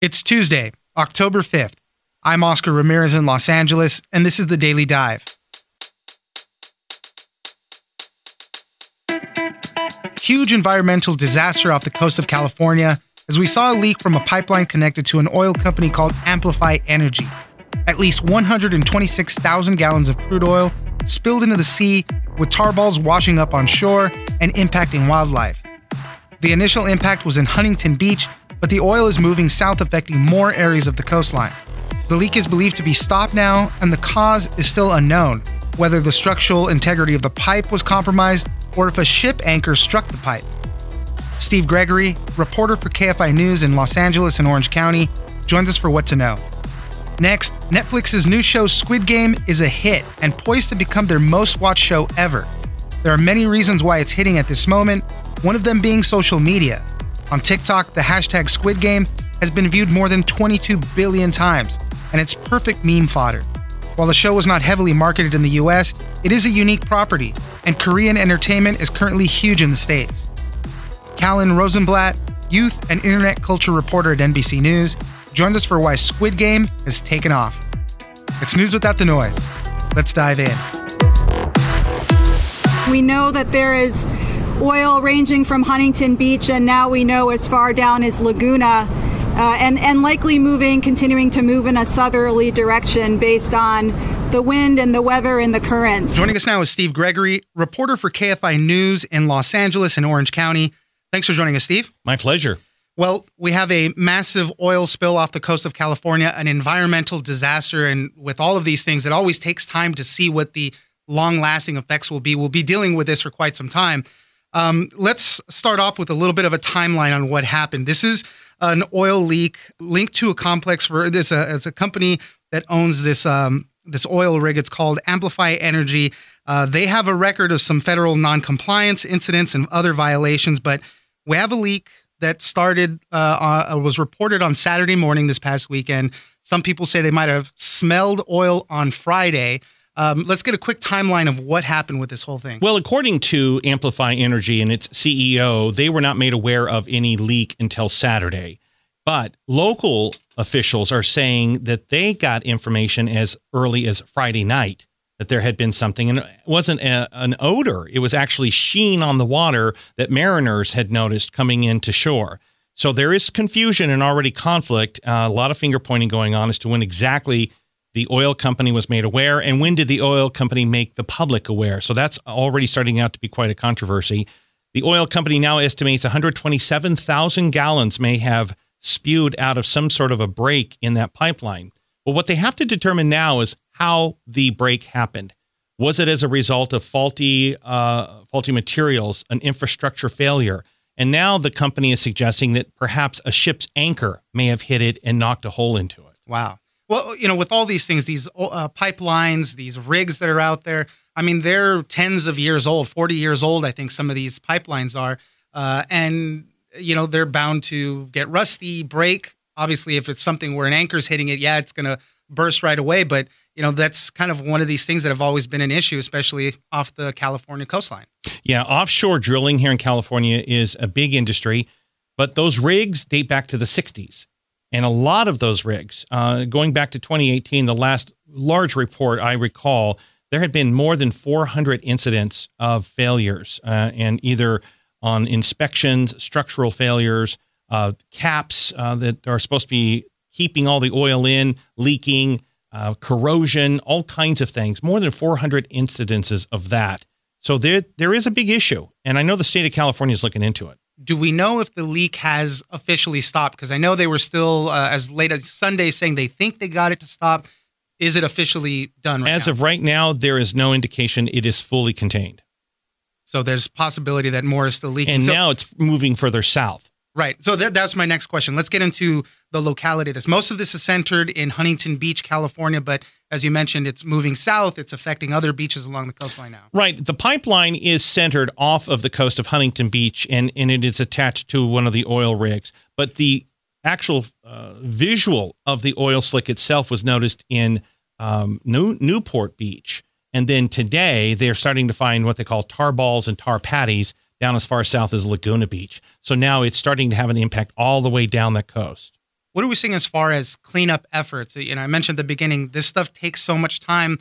It's Tuesday, October 5th. I'm Oscar Ramirez in Los Angeles, and this is the Daily Dive. Huge environmental disaster off the coast of California as we saw a leak from a pipeline connected to an oil company called Amplify Energy. At least 126,000 gallons of crude oil spilled into the sea, with tar balls washing up on shore and impacting wildlife. The initial impact was in Huntington Beach, but the oil is moving south, affecting more areas of the coastline. The leak is believed to be stopped now, and the cause is still unknown whether the structural integrity of the pipe was compromised or if a ship anchor struck the pipe. Steve Gregory, reporter for KFI News in Los Angeles and Orange County, joins us for What to Know. Next, Netflix's new show Squid Game is a hit and poised to become their most watched show ever. There are many reasons why it's hitting at this moment, one of them being social media. On TikTok, the hashtag Squid Game has been viewed more than 22 billion times, and it's perfect meme fodder. While the show was not heavily marketed in the US, it is a unique property, and Korean entertainment is currently huge in the States. Kalhan Rosenblatt, youth and internet culture reporter at NBC News, joined us for why Squid Game has taken off. It's news without the noise. Let's dive in. We know that there is oil ranging from Huntington Beach, and now we know as far down as Laguna, uh, and, and likely moving, continuing to move in a southerly direction based on the wind and the weather and the currents. Joining us now is Steve Gregory, reporter for KFI News in Los Angeles and Orange County. Thanks for joining us, Steve. My pleasure. Well, we have a massive oil spill off the coast of California, an environmental disaster. And with all of these things, it always takes time to see what the long lasting effects will be. We'll be dealing with this for quite some time. Um, let's start off with a little bit of a timeline on what happened. This is an oil leak linked to a complex for this. Uh, it's a company that owns this um, this oil rig. It's called Amplify Energy. Uh, they have a record of some federal non-compliance incidents and other violations, but we have a leak that started uh, uh, was reported on Saturday morning this past weekend. Some people say they might have smelled oil on Friday. Um, let's get a quick timeline of what happened with this whole thing. Well, according to Amplify Energy and its CEO, they were not made aware of any leak until Saturday. But local officials are saying that they got information as early as Friday night that there had been something. And it wasn't a, an odor, it was actually sheen on the water that mariners had noticed coming into shore. So there is confusion and already conflict, uh, a lot of finger pointing going on as to when exactly the oil company was made aware and when did the oil company make the public aware? So that's already starting out to be quite a controversy. The oil company now estimates 127,000 gallons may have spewed out of some sort of a break in that pipeline. But what they have to determine now is how the break happened. Was it as a result of faulty uh, faulty materials an infrastructure failure? And now the company is suggesting that perhaps a ship's anchor may have hit it and knocked a hole into it. Wow well, you know, with all these things, these uh, pipelines, these rigs that are out there, I mean, they're tens of years old, 40 years old, I think some of these pipelines are. Uh, and, you know, they're bound to get rusty, break. Obviously, if it's something where an anchor's hitting it, yeah, it's going to burst right away. But, you know, that's kind of one of these things that have always been an issue, especially off the California coastline. Yeah, offshore drilling here in California is a big industry, but those rigs date back to the 60s. And a lot of those rigs, uh, going back to 2018, the last large report I recall, there had been more than 400 incidents of failures, uh, and either on inspections, structural failures, uh, caps uh, that are supposed to be keeping all the oil in, leaking, uh, corrosion, all kinds of things. More than 400 incidences of that. So there, there is a big issue, and I know the state of California is looking into it do we know if the leak has officially stopped? Because I know they were still uh, as late as Sunday saying they think they got it to stop. Is it officially done? Right as now? of right now, there is no indication it is fully contained. So there's possibility that more is still leaking. And so, now it's moving further south. Right. So that, that's my next question. Let's get into the locality of this. Most of this is centered in Huntington Beach, California, but as you mentioned, it's moving south. It's affecting other beaches along the coastline now. Right. The pipeline is centered off of the coast of Huntington Beach and, and it is attached to one of the oil rigs. But the actual uh, visual of the oil slick itself was noticed in um, New- Newport Beach. And then today, they're starting to find what they call tar balls and tar patties down as far south as Laguna Beach. So now it's starting to have an impact all the way down the coast. What are we seeing as far as cleanup efforts? You know, I mentioned at the beginning, this stuff takes so much time.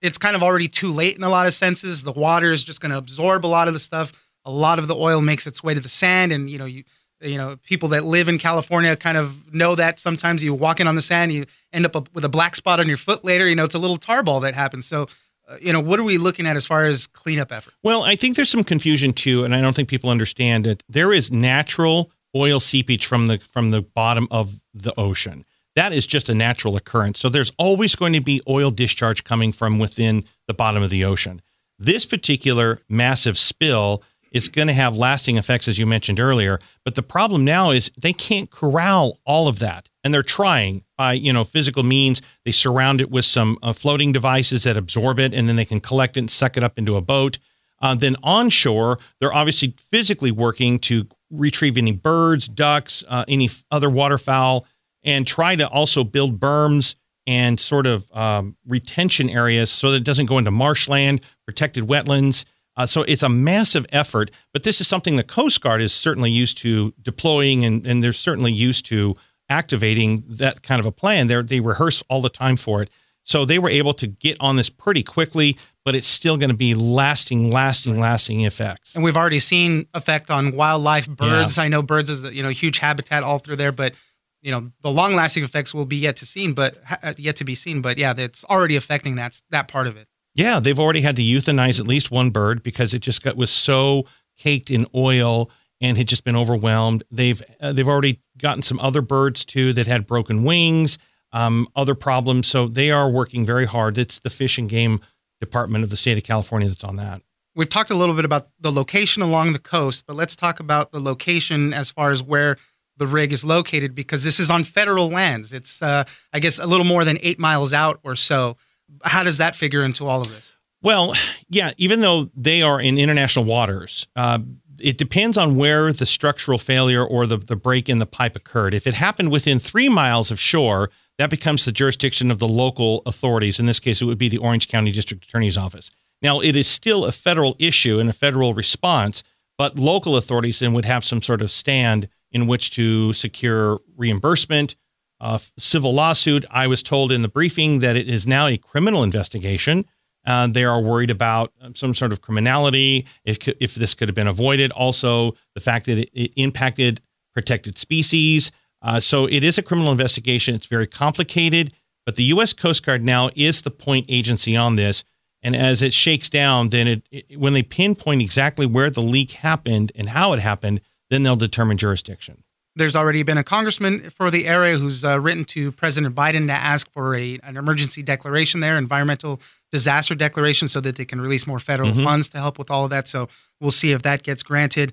It's kind of already too late in a lot of senses. The water is just going to absorb a lot of the stuff. A lot of the oil makes its way to the sand, and you know, you you know, people that live in California kind of know that. Sometimes you walk in on the sand, you end up with a black spot on your foot later. You know, it's a little tar ball that happens. So uh, you know, what are we looking at as far as cleanup effort? Well, I think there's some confusion too, and I don't think people understand it. There is natural oil seepage from the from the bottom of the ocean. That is just a natural occurrence. So there's always going to be oil discharge coming from within the bottom of the ocean. This particular massive spill is going to have lasting effects, as you mentioned earlier. But the problem now is they can't corral all of that, and they're trying by you know physical means. They surround it with some uh, floating devices that absorb it, and then they can collect it and suck it up into a boat. Uh, then onshore, they're obviously physically working to retrieve any birds, ducks, uh, any other waterfowl, and try to also build berms and sort of um, retention areas so that it doesn't go into marshland, protected wetlands. Uh, so it's a massive effort, but this is something the Coast Guard is certainly used to deploying, and, and they're certainly used to activating that kind of a plan. They they rehearse all the time for it, so they were able to get on this pretty quickly. But it's still going to be lasting, lasting, lasting effects. And we've already seen effect on wildlife, birds. Yeah. I know birds is you know huge habitat all through there, but you know the long lasting effects will be yet to seen, but yet to be seen. But yeah, it's already affecting that that part of it. Yeah, they've already had to euthanize at least one bird because it just got was so caked in oil and had just been overwhelmed. They've uh, they've already gotten some other birds too that had broken wings, um, other problems. So they are working very hard. It's the Fish and Game Department of the state of California that's on that. We've talked a little bit about the location along the coast, but let's talk about the location as far as where the rig is located because this is on federal lands. It's uh, I guess a little more than eight miles out or so how does that figure into all of this? Well, yeah, even though they are in international waters, uh, it depends on where the structural failure or the, the break in the pipe occurred. If it happened within three miles of shore, that becomes the jurisdiction of the local authorities. In this case, it would be the Orange County District Attorney's Office. Now, it is still a federal issue and a federal response, but local authorities then would have some sort of stand in which to secure reimbursement, uh, civil lawsuit. I was told in the briefing that it is now a criminal investigation. Uh, they are worried about um, some sort of criminality, if, if this could have been avoided. Also, the fact that it, it impacted protected species. Uh, so it is a criminal investigation. It's very complicated, but the U.S. Coast Guard now is the point agency on this. And as it shakes down, then it, it, when they pinpoint exactly where the leak happened and how it happened, then they'll determine jurisdiction. There's already been a congressman for the area who's uh, written to President Biden to ask for a, an emergency declaration there, environmental disaster declaration, so that they can release more federal mm-hmm. funds to help with all of that. So we'll see if that gets granted.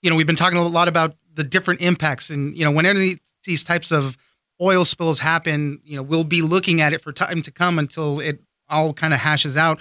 You know, we've been talking a lot about the different impacts, and you know, whenever these types of oil spills happen, you know, we'll be looking at it for time to come until it all kind of hashes out.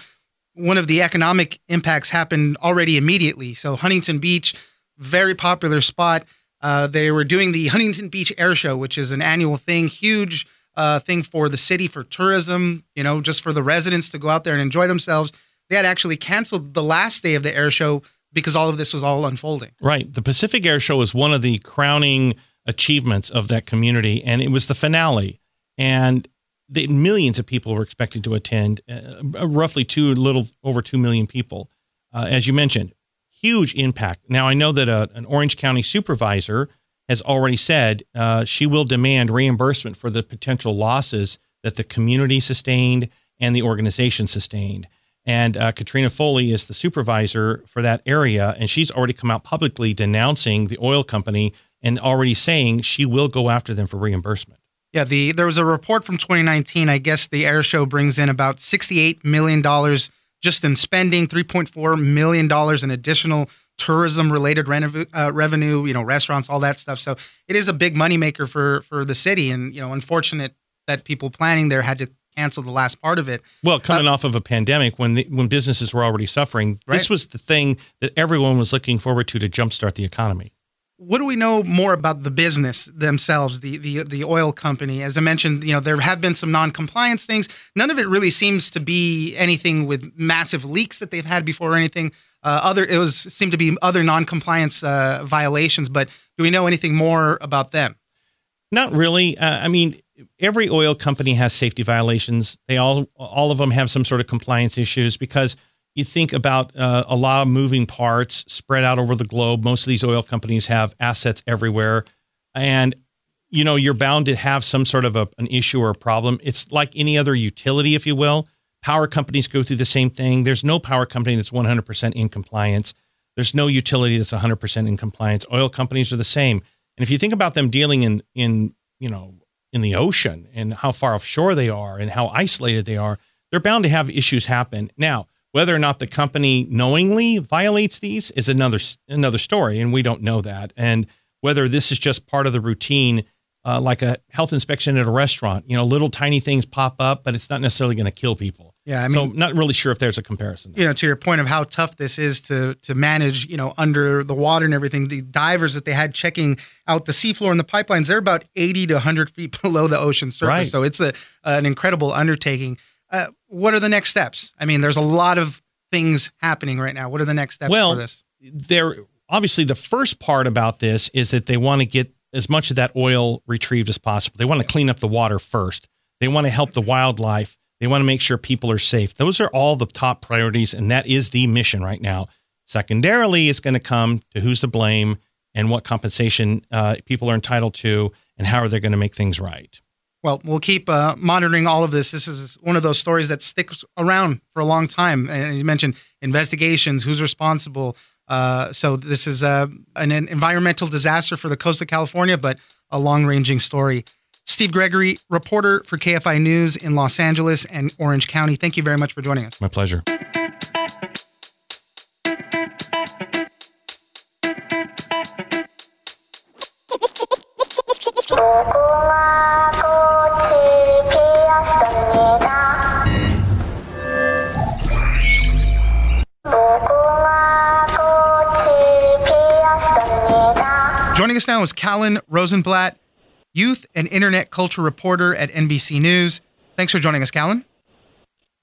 One of the economic impacts happened already immediately. So Huntington Beach, very popular spot uh, they were doing the Huntington Beach Air Show, which is an annual thing, huge uh, thing for the city for tourism, you know, just for the residents to go out there and enjoy themselves. They had actually canceled the last day of the air show because all of this was all unfolding. Right. The Pacific Air Show was one of the crowning achievements of that community, and it was the finale. And the, millions of people were expected to attend, uh, roughly two, little over two million people. Uh, as you mentioned, huge impact. Now, I know that a, an Orange County supervisor has already said uh, she will demand reimbursement for the potential losses that the community sustained and the organization sustained. And uh, Katrina Foley is the supervisor for that area, and she's already come out publicly denouncing the oil company and already saying she will go after them for reimbursement. Yeah, the there was a report from 2019. I guess the air show brings in about 68 million dollars just in spending, $3.4 million in additional tourism related uh, revenue, you know, restaurants, all that stuff. So it is a big moneymaker for, for the city. And, you know, unfortunate that people planning there had to cancel the last part of it. Well, coming uh, off of a pandemic when the, when businesses were already suffering, right. this was the thing that everyone was looking forward to to jumpstart the economy what do we know more about the business themselves, the the the oil company? As I mentioned, you know there have been some non-compliance things. None of it really seems to be anything with massive leaks that they've had before or anything. Uh, other it was seemed to be other non-compliance uh, violations. But do we know anything more about them? Not really. Uh, I mean, every oil company has safety violations. They all all of them have some sort of compliance issues because you think about uh, a lot of moving parts spread out over the globe. Most of these oil companies have assets everywhere, and you know you're bound to have some sort of a, an issue or a problem. It's like any other utility, if you will. Power companies go through the same thing. There's no power company that's 100% in compliance. There's no utility that's 100% in compliance. Oil companies are the same. And if you think about them dealing in in you know in the ocean and how far offshore they are and how isolated they are, they're bound to have issues happen. Now, whether or not the company knowingly violates these is another another story, and we don't know that. And whether this is just part of the routine, uh, like a health inspection at a restaurant, you know, little tiny things pop up, but it's not necessarily going to kill people. Yeah, I mean, so not really sure if there's a comparison. you know, to your point of how tough this is to to manage, you know, under the water and everything. The divers that they had checking out the seafloor and the pipelines, they're about eighty to hundred feet below the ocean surface. Right. So it's a an incredible undertaking. Uh, what are the next steps? I mean, there's a lot of things happening right now. What are the next steps Well, for this? They're obviously the first part about this is that they want to get as much of that oil retrieved as possible. They want to clean up the water first. They want to help the wildlife. They want to make sure people are safe. Those are all the top priorities, and that is the mission right now. Secondarily, it's going to come to who's to blame and what compensation uh, people are entitled to, and how are they going to make things right. Well, we'll keep uh, monitoring all of this. This is one of those stories that sticks around for a long time. And you mentioned investigations, who's responsible. Uh, so this is uh, an, an environmental disaster for the coast of California, but a long-ranging story. Steve Gregory, reporter for KFI News in Los Angeles and Orange County. Thank you very much for joining us. My pleasure. Joining us now is Kalhan Rosenblatt, youth and internet culture reporter at NBC News. Thanks for joining us, Kalhan.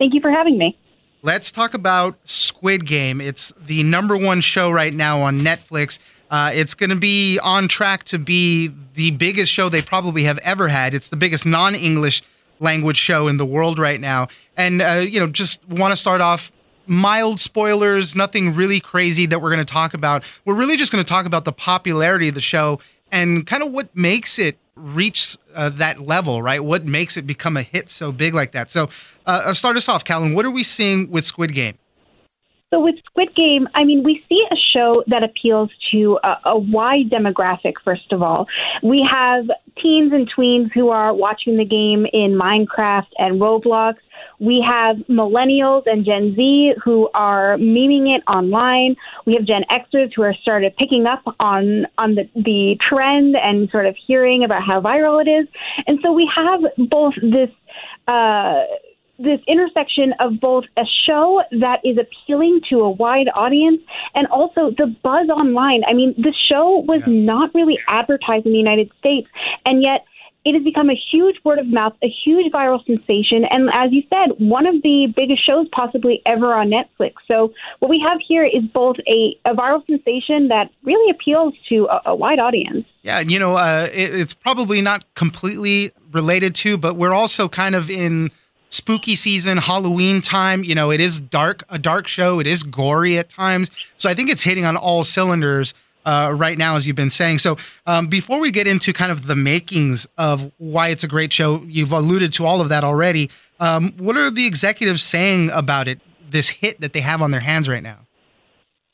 Thank you for having me. Let's talk about Squid Game. It's the number one show right now on Netflix. Uh, it's going to be on track to be the biggest show they probably have ever had. It's the biggest non English language show in the world right now. And, uh, you know, just want to start off mild spoilers, nothing really crazy that we're going to talk about. We're really just going to talk about the popularity of the show and kind of what makes it reach uh, that level, right? What makes it become a hit so big like that? So, uh, uh, start us off, Kalhan. What are we seeing with Squid Game? So, with Squid Game, I mean, we see a show that appeals to a, a wide demographic, first of all. We have teens and tweens who are watching the game in Minecraft and Roblox. We have millennials and Gen Z who are memeing it online. We have Gen Xers who are started picking up on on the, the trend and sort of hearing about how viral it is. And so we have both this uh, this intersection of both a show that is appealing to a wide audience and also the buzz online. I mean, the show was Yeah. not really advertised in the United States, and yet it has become a huge word of mouth, a huge viral sensation, and as you said, one of the biggest shows possibly ever on Netflix. So what we have here is both a, a viral sensation that really appeals to a, a wide audience. Yeah, you know, uh, it, it's probably not completely related to, but we're also kind of in spooky season, Halloween time. You know, it is dark, a dark show. It is gory at times. So I think it's hitting on all cylinders uh, right now, as you've been saying. So um, before we get into kind of the makings of why it's a great show, you've alluded to all of that already. Um, what are the executives saying about it, this hit that they have on their hands right now?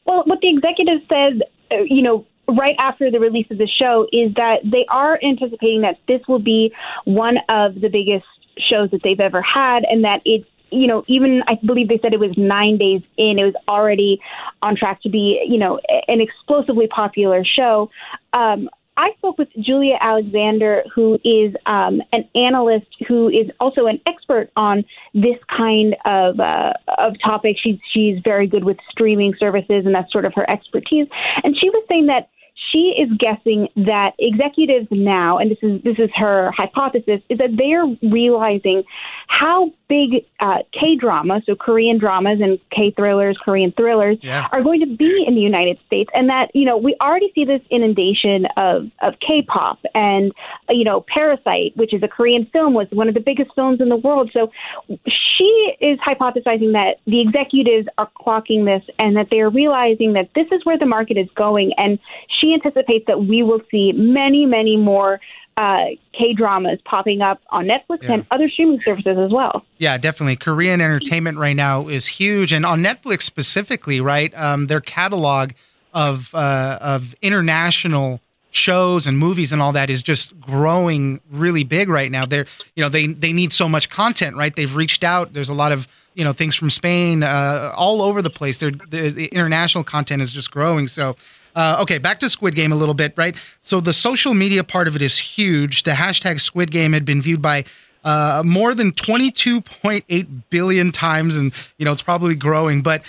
Well, what the executive said, uh, you know, right after the release of the show is that they are anticipating that this will be one of the biggest shows that they've ever had, and that it's you know, even I believe they said it was nine days in, it was already on track to be, you know, an explosively popular show. Um, I spoke with Julia Alexander, who is um, an analyst who is also an expert on this kind of uh, of topic. She's she's very good with streaming services, and that's sort of her expertise. And she was saying that she is guessing that executives now, and this is this is her hypothesis, is that they are realizing how big uh, K drama, so Korean dramas and K thrillers, Korean thrillers, Yeah. are going to be in the United States, and that you know we already see this inundation of of K-pop and you know Parasite, which is a Korean film, was one of the biggest films in the world. So she is hypothesizing that the executives are clocking this and that they are realizing that this is where the market is going, and she anticipates that we will see many, many more. Uh, K dramas popping up on Netflix Yeah. and other streaming services as well. Yeah, definitely. Korean entertainment right now is huge, and on Netflix specifically, right? Um, their catalog of uh, of international shows and movies and all that is just growing really big right now. They're you know they they need so much content, right? They've reached out. There's a lot of you know things from Spain, uh, all over the place. They're, the, the international content is just growing. So. Uh, okay, back to Squid Game a little bit, right? So the social media part of it is huge. The hashtag Squid Game had been viewed by uh, more than 22.8 billion times, and you know it's probably growing. But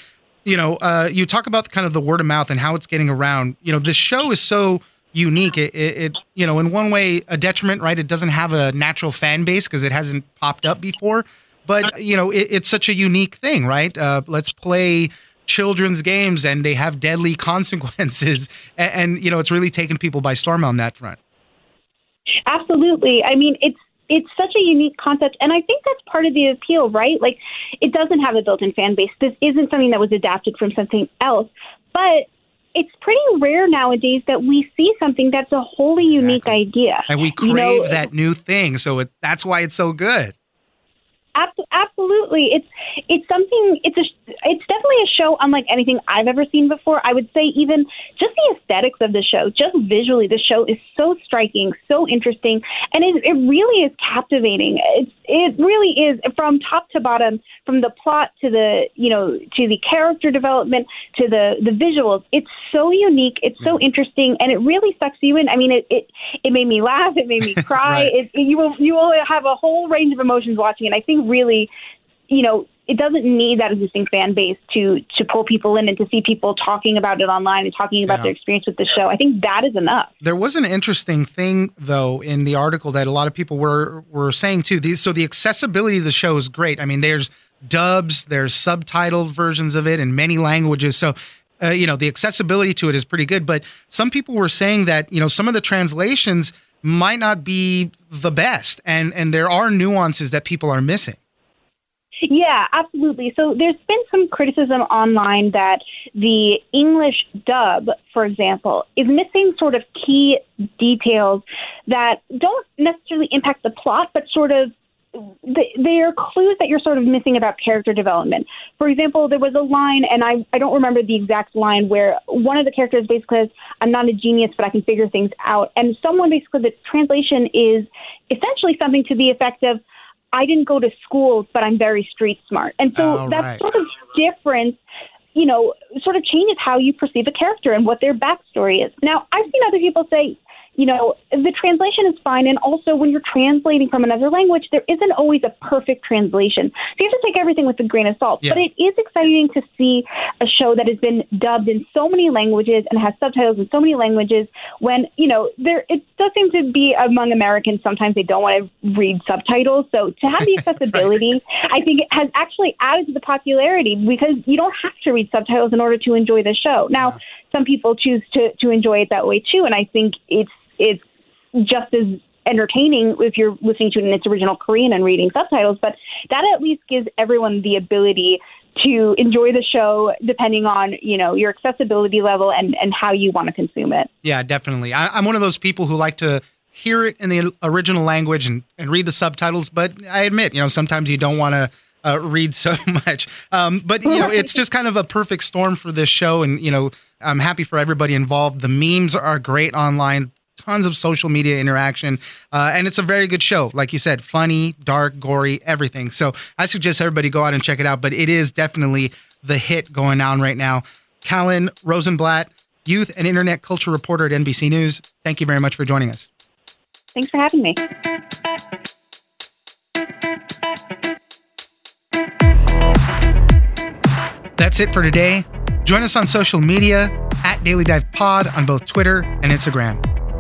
you know, uh, you talk about kind of the word of mouth and how it's getting around. You know, this show is so unique. It, it, it you know, in one way, a detriment, right? It doesn't have a natural fan base because it hasn't popped up before. But you know, it, it's such a unique thing, right? Uh, let's play children's games and they have deadly consequences and, and you know it's really taken people by storm on that front Absolutely. I mean, it's it's such a unique concept, and I think that's part of the appeal, right? Like, it doesn't have a built-in fan base. This isn't something that was adapted from something else, but it's pretty rare nowadays that we see something that's a wholly unique idea. and we crave You know, that new thing so it, that's why it's so good absolutely, it's it's something. It's a it's definitely a show unlike anything I've ever seen before. I would say even just the aesthetics of the show, just visually, the show is so striking, so interesting, and it, it really is captivating. It's it really is from top to bottom, from the plot to the you know to the character development to the the visuals. It's so unique, it's so mm-hmm. interesting, and it really sucks you in. I mean, it it, it made me laugh, it made me cry. Right. it, it- you will you will have a whole range of emotions watching it. I think really you know, it doesn't need that existing fan base to to pull people in and to see people talking about it online and talking about Yeah. their experience with the show. I think that is enough. There was an interesting thing though in the article that a lot of people were were saying too. These so the accessibility of the show is great. I mean, there's dubs, there's subtitled versions of it in many languages. So uh, you know the accessibility to it is pretty good. But some people were saying that you know some of the translations might not be the best, and and there are nuances that people are missing. Yeah, absolutely. So there's been some criticism online that the English dub, for example, is missing sort of key details that don't necessarily impact the plot, but sort of they are clues that you're sort of missing about character development. For example, there was a line, and I, I don't remember the exact line, where one of the characters basically says, I'm not a genius, but I can figure things out. And someone basically, the translation is essentially something to the effect of, I didn't go to school, but I'm very street smart. And so Oh, that right. sort of difference, you know, sort of changes how you perceive a character and what their backstory is. Now, I've seen other people say, you know, the translation is fine. And also, when you're translating from another language, there isn't always a perfect translation. So you have to take everything with a grain of salt. Yeah. But it is exciting to see a show that has been dubbed in so many languages and has subtitles in so many languages when, you know, there it does seem to be among Americans, sometimes they don't want to read subtitles. So to have the accessibility, I think it has actually added to the popularity because you don't have to read subtitles in order to enjoy the show. Now, some people choose to, to enjoy it that way too, and I think it's it's just as entertaining if you're listening to it in its original Korean and reading subtitles, but that at least gives everyone the ability to enjoy the show depending on, you know, your accessibility level and, and how you want to consume it. Yeah, definitely. I, I'm one of those people who like to hear it in the original language and, and read the subtitles, but I admit, you know, sometimes you don't want to uh, read so much. Um, but, you know, it's just kind of a perfect storm for this show. And, you know, I'm happy for everybody involved. The memes are great online, tons of social media interaction. Uh, and it's a very good show. Like you said, funny, dark, gory, everything. So I suggest everybody go out and check it out. But it is definitely the hit going on right now. Kalhan Rosenblatt, youth and internet culture reporter at NBC News. Thank you very much for joining us. Thanks for having me. That's it for today. Join us on social media at Daily Dive Pod on both Twitter and Instagram.